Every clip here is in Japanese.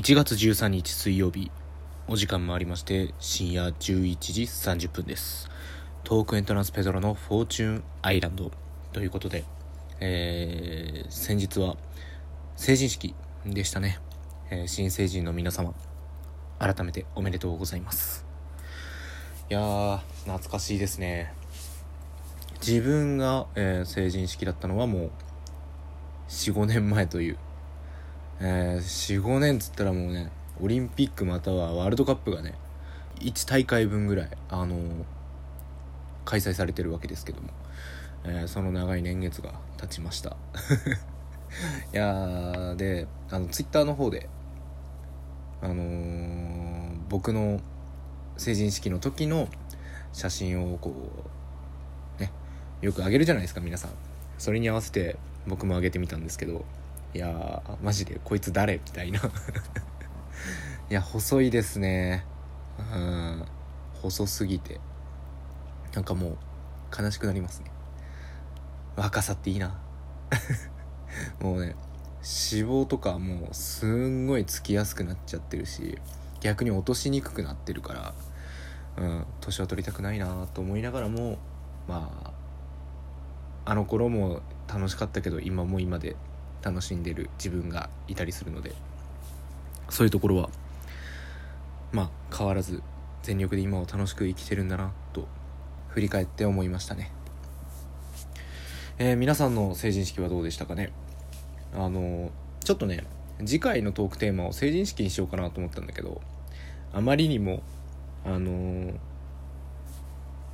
1月13日水曜日お時間もありまして深夜11時30分です。トークエントランスペドロのフォーチュンアイランドということで、えー、先日は成人式でしたね、えー、新成人の皆様改めておめでとうございます。いやー懐かしいですね。自分が、えー、成人式だったのはもう45年前というえー、45年っつったらもうねオリンピックまたはワールドカップがね1大会分ぐらい、あのー、開催されてるわけですけども、えー、その長い年月が経ちました。いやであのツイッターの方であのー、僕の成人式の時の写真をこうねよくあげるじゃないですか皆さん。それに合わせて僕もあげてみたんですけどいやマジでこいつ誰？みたいな。いや細いですね。うん。細すぎて。なんかもう悲しくなりますね。若さっていいな。もうね脂肪とかもうすんごいつきやすくなっちゃってるし逆に落としにくくなってるからうん年は取りたくないなと思いながらもまああの頃も楽しかったけど今も今で楽しんでる自分がいたりするのでそういうところはまあ変わらず全力で今を楽しく生きてるんだなと振り返って思いましたね。えー、皆さんの成人式はどうでしたかね？あのちょっとね次回のトークテーマを成人式にしようかなと思ったんだけどあまりにもあの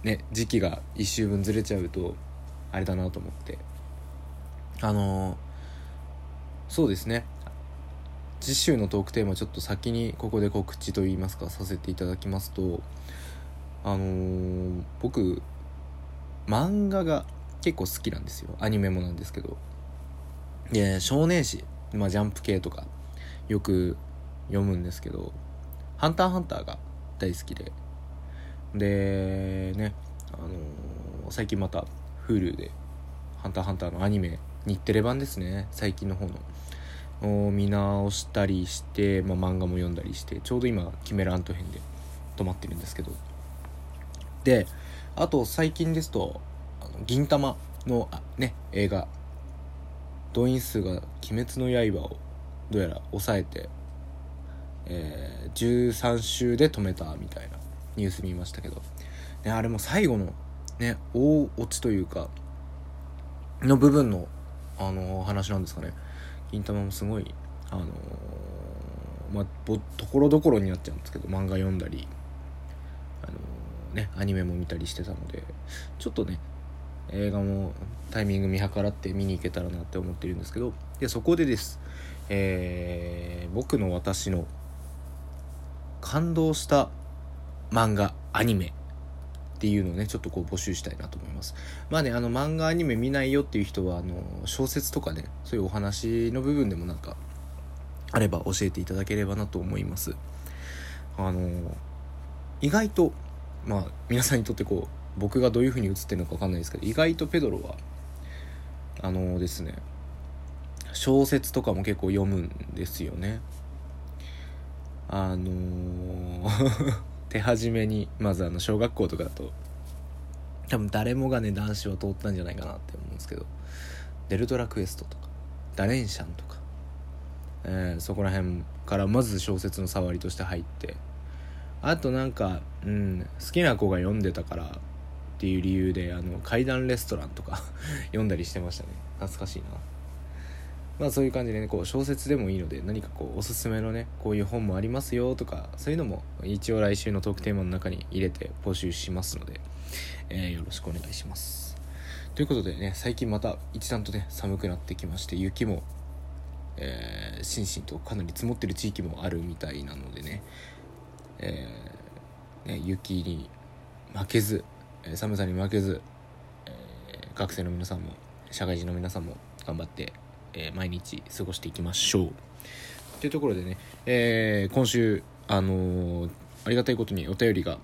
ね時期が1週分ずれちゃうとあれだなと思って。あのそうですね。次週のトークテーマちょっと先にここで告知といいますかさせていただきますとあのー、僕漫画が結構好きなんですよ。アニメもなんですけど。で少年誌、まあ、ジャンプ系とかよく読むんですけど「ハンターハンター」が大好きで。でねあのー、最近また Hulu で「ハンターハンター」のアニメ日テレ版ですね。最近の方の。見直したりして、まあ、漫画も読んだりしてちょうど今キメラント編で止まってるんですけど。であと最近ですと「あの銀魂」のね映画。動員数が「鬼滅の刃」をどうやら抑えて、えー、13週で止めたみたいなニュース見ましたけど、ね、あれも最後のね大オチというかの部分のあの話なんですかね。銀魂もすごいあのまあところどころになっちゃうんですけど漫画読んだりあのねアニメも見たりしてたのでちょっとね映画もタイミング見計らって見に行けたらなって思ってるんですけどでそこでです。えー、僕の私の感動した漫画アニメ。っていうのをねちょっとこう募集したいなと思います。まあねあの漫画アニメ見ないよっていう人はあの小説とかねそういうお話の部分でもなんかあれば教えていただければなと思います。あの意外とまあ皆さんにとってこう僕がどういう風に映ってるのか分かんないですけど意外とペドロはあのですね小説とかも結構読むんですよね。あのー手始めにまずあの小学校とかだと多分誰もがね男子を通ったんじゃないかなって思うんですけどデルトラクエストとかダレンシャンとか、えー、そこら辺からまず小説の触りとして入ってあとなんか、うん、好きな子が読んでたからっていう理由であの階段レストランとか 読んだりしてましたね。懐かしいな。まあそういう感じでねこう小説でもいいので何かこうおすすめのねこういう本もありますよとかそういうのも一応来週のトークテーマの中に入れて募集しますので、えー、よろしくお願いします。ということでね最近また一段とね寒くなってきまして雪もえー、しんしんとかなり積もってる地域もあるみたいなのでね,、えー、ね雪に負けず寒さに負けず、えー、学生の皆さんも社会人の皆さんも頑張ってえー、毎日過ごしていきましょう。というところでね、えー、今週、あのー、ありがたいことにお便りが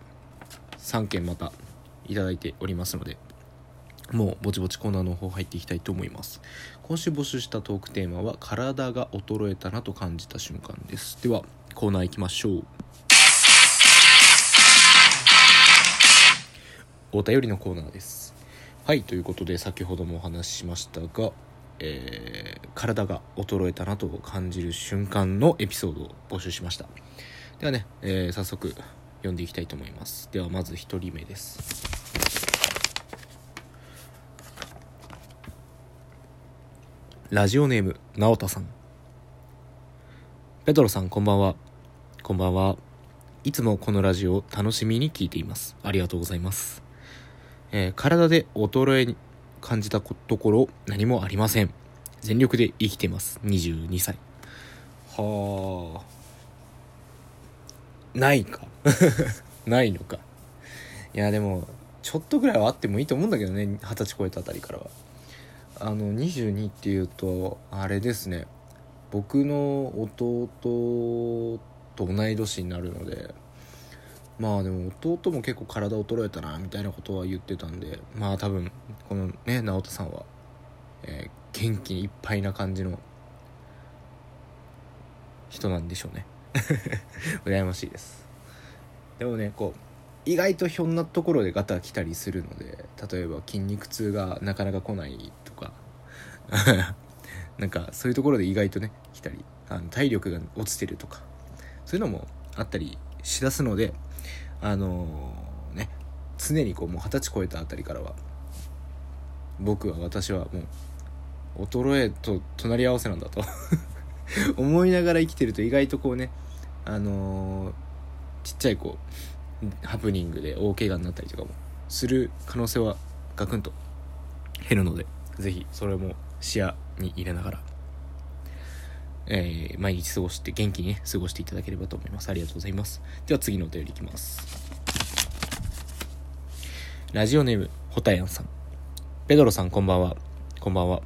3件またいただいておりますので、もうぼちぼちコーナーの方入っていきたいと思います。今週募集したトークテーマは体が衰えたなと感じた瞬間です。ではコーナー行きましょう。お便りのコーナーです。はいということで先ほどもお話ししましたが、えー、体が衰えたなと感じる瞬間のエピソードを募集しましたではね、えー、早速読んでいきたいと思いますではまず1人目ですラジオネーム、直太さん。ペトロさん、こんばんは。こんばんは。いつもこのラジオを楽しみに聞いています。ありがとうございます。えー、体で衰え感じたところ、何もありません。全力で生きてます。22歳。はあ。ないか。ないのか。いや、でも、ちょっとぐらいはあってもいいと思うんだけどね、二十歳超えたあたりからは。あの22っていうとあれですね僕の弟と同い年になるのでまあでも弟も結構体衰えたなみたいなことは言ってたんでまあ多分このね直人さんは、えー、元気いっぱいな感じの人なんでしょうね。羨ましいです。でもねこう意外とひょんなところでガタ来たりするので例えば筋肉痛がなかなか来ないとか なんかそういうところで意外とね来たりあの体力が落ちてるとかそういうのもあったりしだすのであのー、ね常にこうもう二十歳超えたあたりからは僕は私はもう衰えと隣り合わせなんだと 思いながら生きてると意外とこうねあのー、ちっちゃいこうハプニングで大怪我になったりとかもする可能性はガクンと減るので是非それも視野に入れながら、えー、毎日過ごして元気にね、過ごしていただければと思います。ありがとうございます。では次のお便りいきます。ラジオネーム、ホタヤンさん。ペドロさんこんばんは。こんばんは。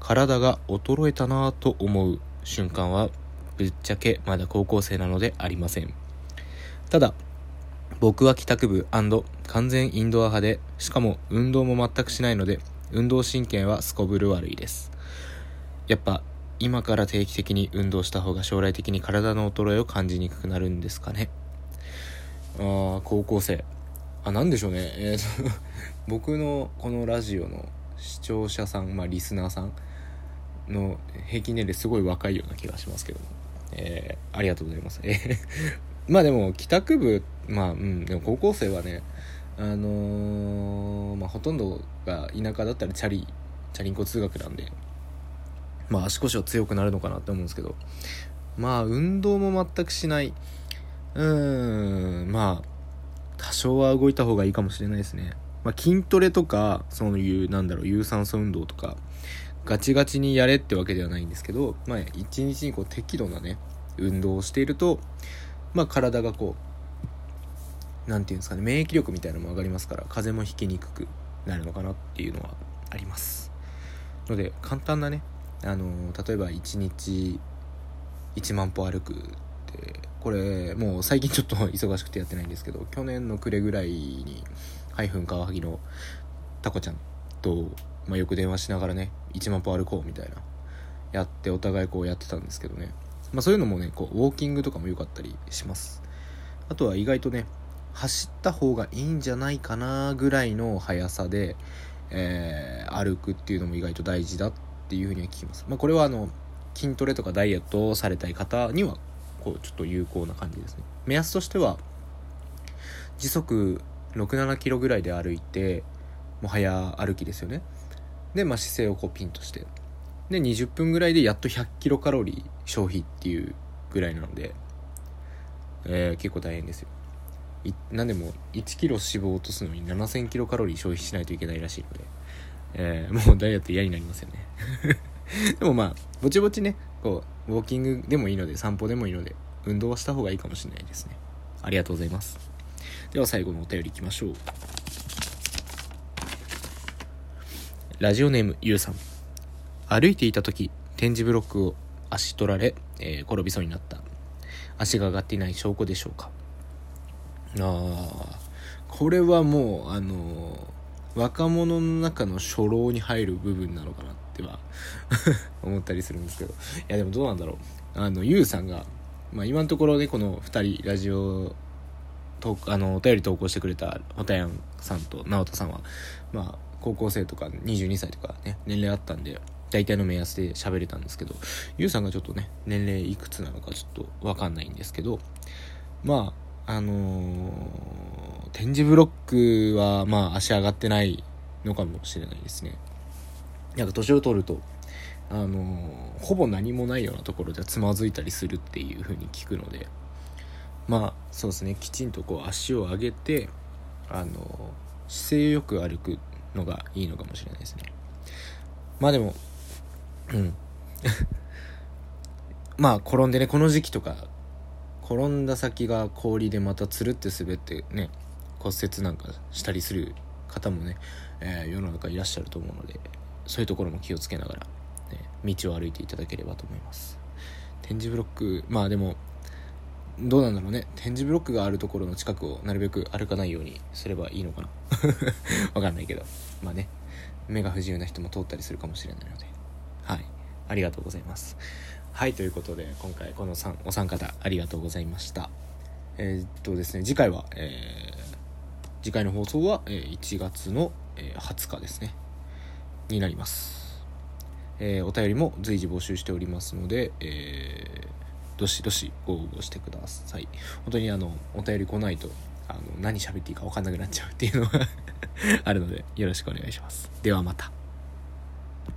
体が衰えたなぁと思う瞬間は、ぶっちゃけまだ高校生なのでありません。ただ、僕は帰宅部完全インドア派で、しかも運動も全くしないので、運動神経はすこぶる悪いですやっぱ今から定期的に運動した方が将来的に体の衰えを感じにくくなるんですかね。ああ高校生。あなんでしょうね。えー、僕のこのラジオの視聴者さんまあリスナーさんの平均年齢すごい若いような気がしますけども、えー、ありがとうございます。えー、まあでも帰宅部まあうんでも高校生はねあのー、まあ、ほとんどが田舎だったらチャリチャリンコ通学なんでまあ足腰は強くなるのかなって思うんですけど。まあ運動も全くしない。うーんまあ多少は動いた方がいいかもしれないですね、まあ、筋トレとかそういうなんだろう有酸素運動とかガチガチにやれってわけではないんですけどまあ一日にこう適度なね運動をしているとまあ体がこう何て言うんですかね免疫力みたいなのも上がりますから風邪もひきにくくなるのかなっていうのはあります。ので簡単なねあの例えば1日1万歩歩くってこれもう最近ちょっと忙しくてやってないんですけど去年の暮れぐらいにハイフンカワハギのタコちゃんと、まあ、よく電話しながらね1万歩歩こうみたいなやってお互いこうやってたんですけどね。まあそういうのもねこうウォーキングとかも良かったりします。あとは意外とね走った方がいいんじゃないかなぐらいの速さで、えー、歩くっていうのも意外と大事だってていうふうには聞きます。まあ、これはあの筋トレとかダイエットをされたい方にはこうちょっと有効な感じですね。目安としては時速67キロぐらいで歩いてもう早歩きですよね。で、まあ、姿勢をこうピンとしてで20分ぐらいでやっと100キロカロリー消費っていうぐらいなので、えー、結構大変ですよ。何でも1キロ脂肪を落とすのに7000キロカロリー消費しないといけないらしいので、えー、もうダイエット嫌になりますよね。でもまあぼちぼちねこうウォーキングでもいいので散歩でもいいので運動はした方がいいかもしれないですね。ありがとうございます。では最後のお便りいきましょう。ラジオネームゆうさん。歩いていた時点字ブロックを足取られ、えー、転びそうになった。足が上がっていない証拠でしょうか。ああこれはもうあの若者の中の初老に入る部分なのかなっては 思ったりするんですけど。いやでもどうなんだろう。あのゆうさんが、まあ、今のところねこの2人ラジオとあのお便り投稿してくれたホタヤンさんと直人さんはまあ高校生とか22歳とかね年齢あったんで大体の目安で喋れたんですけどゆうさんがちょっとね年齢いくつなのかちょっと分かんないんですけどまああのー、展示ブロックはまあ足上がってないのかもしれないですね。なんか年を取るとあの、ほぼ何もないようなところでつまずいたりするっていう風に聞くのでまあそうですね。きちんとこう足を上げてあの、姿勢よく歩くのがいいのかもしれないですね。まあでもうん。まあ転んでねこの時期とか転んだ先が氷でまたつるって滑ってね骨折なんかしたりする方もね、えー、世の中いらっしゃると思うのでそういうところも気をつけながら、ね、道を歩いていただければと思います。展示ブロックまあでもどうなんだろうね。展示ブロックがあるところの近くをなるべく歩かないようにすればいいのかな。わかんないけど。まあね。目が不自由な人も通ったりするかもしれないので。はい。ありがとうございます。はいということで今回このお三方ありがとうございました。えー、っとですね次回は、えー、次回の放送は、え1月の、え20日ですね。になります。えー、お便りも随時募集しておりますので、え、どしどしご応募してください。本当にあのお便り来ないとあの何喋っていいか分かんなくなっちゃうっていうのが あるのでよろしくお願いします。ではまた。